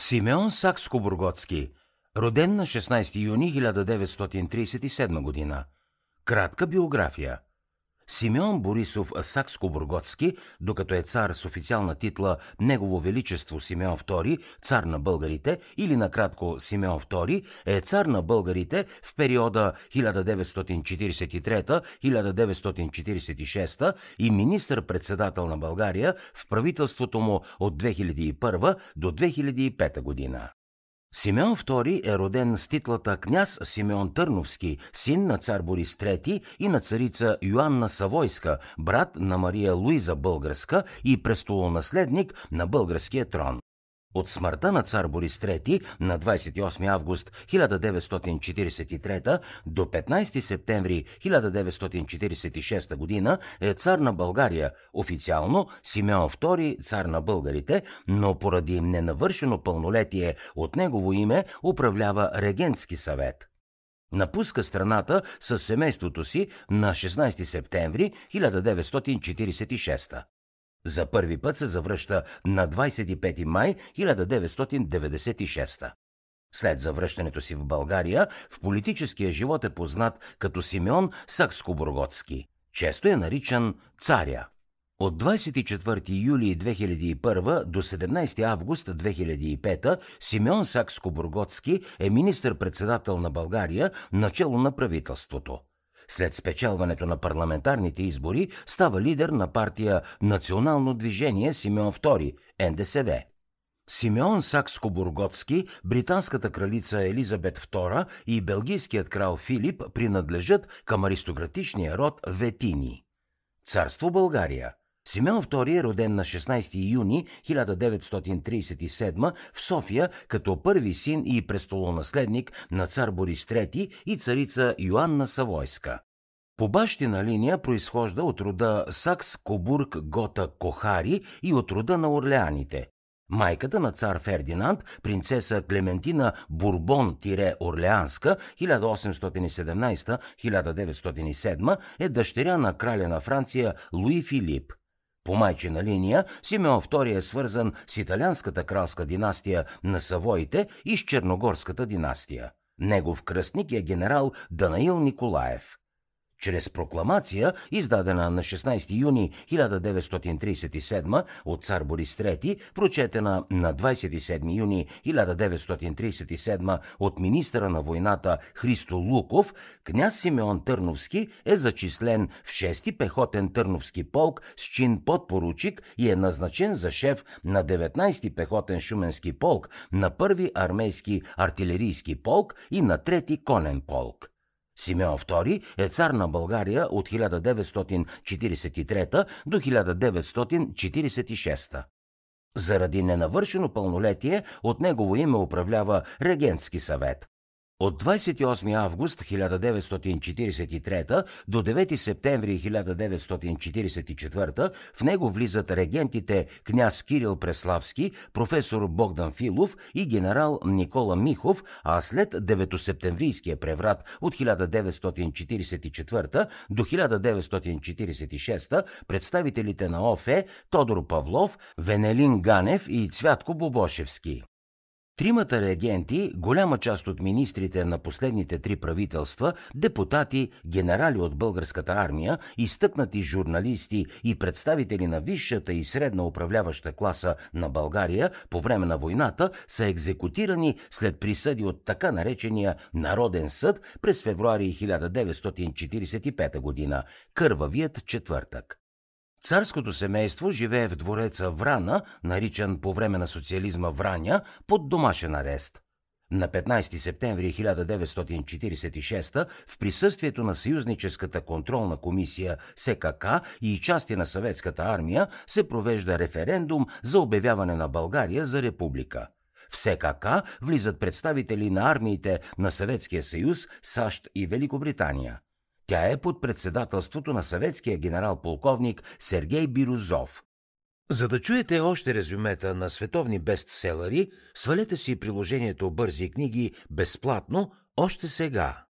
Симеон Сакско-Бургоцки, роден на 16 юни 1937 година. Кратка биография. Симеон Борисов Сакско-Бургоцки, докато е цар с официална титла Негово Величество Симеон II, цар на българите, или накратко Симеон II, е цар на българите в периода 1943-1946 и министър-председател на България в правителството му от 2001 до 2005 година. Симеон II е роден с титлата княз Симеон Търновски, син на цар Борис III и на царица Йоанна Савойска, брат на Мария Луиза Българска и престолонаследник на българския трон. От смъртта на цар Борис III на 28 август 1943 до 15 септември 1946 година е цар на България, официално Симеон II цар на българите, но поради ненавършено пълнолетие от негово име управлява регентски съвет. Напуска страната с семейството си на 16 септември 1946. За първи път се завръща на 25 май 1996. След завръщането си в България, в политическия живот е познат като Симеон Сакско-Бургоцки. Често е наричан царя. От 24 юли 2001 до 17 август 2005 Симеон Сакско-Бургоцки е министър-председател на България, начало на правителството. След спечелването на парламентарните избори става лидер на партия Национално движение Симеон II, НДСВ. Симеон Сакско-Бургоцки, британската кралица Елизабет II и белгийският крал Филип принадлежат към аристократичния род Ветини. Царство България Симеон II е роден на 16 юни 1937 в София като първи син и престолонаследник на цар Борис III и царица Йоанна Савойска. По бащина линия произхожда от рода Сакс Кобург Гота Кохари и от рода на Орлеаните. Майката на цар Фердинанд, принцеса Клементина Бурбон-Орлеанска 1817-1907 е дъщеря на краля на Франция Луи Филип. По майчина линия Симеон II е свързан с италианската кралска династия на Савоите и с Черногорската династия. Негов кръстник е генерал Данаил Николаев. Чрез прокламация, издадена на 16 юни 1937 от цар Борис III, прочетена на 27 юни 1937 от министъра на войната Христо Луков, княз Симеон Търновски е зачислен в 6-ти пехотен Търновски полк с чин подпоручик и е назначен за шеф на 19-ти пехотен Шуменски полк, на 1-ви армейски артилерийски полк и на 3-ти конен полк. Симеон II е цар на България от 1943 до 1946. Заради ненавършено пълнолетие от негово име управлява Регентски съвет. От 28 август 1943 до 9 септември 1944 в него влизат регентите княз Кирил Преславски, професор Богдан Филов и генерал Никола Михов, а след 9-септемврийския преврат от 1944 до 1946 представителите на ОФЕ Тодор Павлов, Венелин Ганев и Цвятко Бобошевски. Тримата реагенти, голяма част от министрите на последните три правителства, депутати, генерали от българската армия, изтъкнати журналисти и представители на висшата и средна управляваща класа на България по време на войната са екзекутирани след присъди от така наречения Народен съд през февруари 1945 година, кървавият четвъртък. Царското семейство живее в двореца Врана, наричан по време на социализма Враня, под домашен арест. На 15 септември 1946 в присъствието на Съюзническата контролна комисия СКК и части на съветската армия се провежда референдум за обявяване на България за република. В СКК влизат представители на армиите на Съветския съюз, САЩ и Великобритания. Тя е под председателството на съветския генерал-полковник Сергей Бирузов. За да чуете още резюмета на световни бестселери, свалете си приложението Бързи книги безплатно още сега.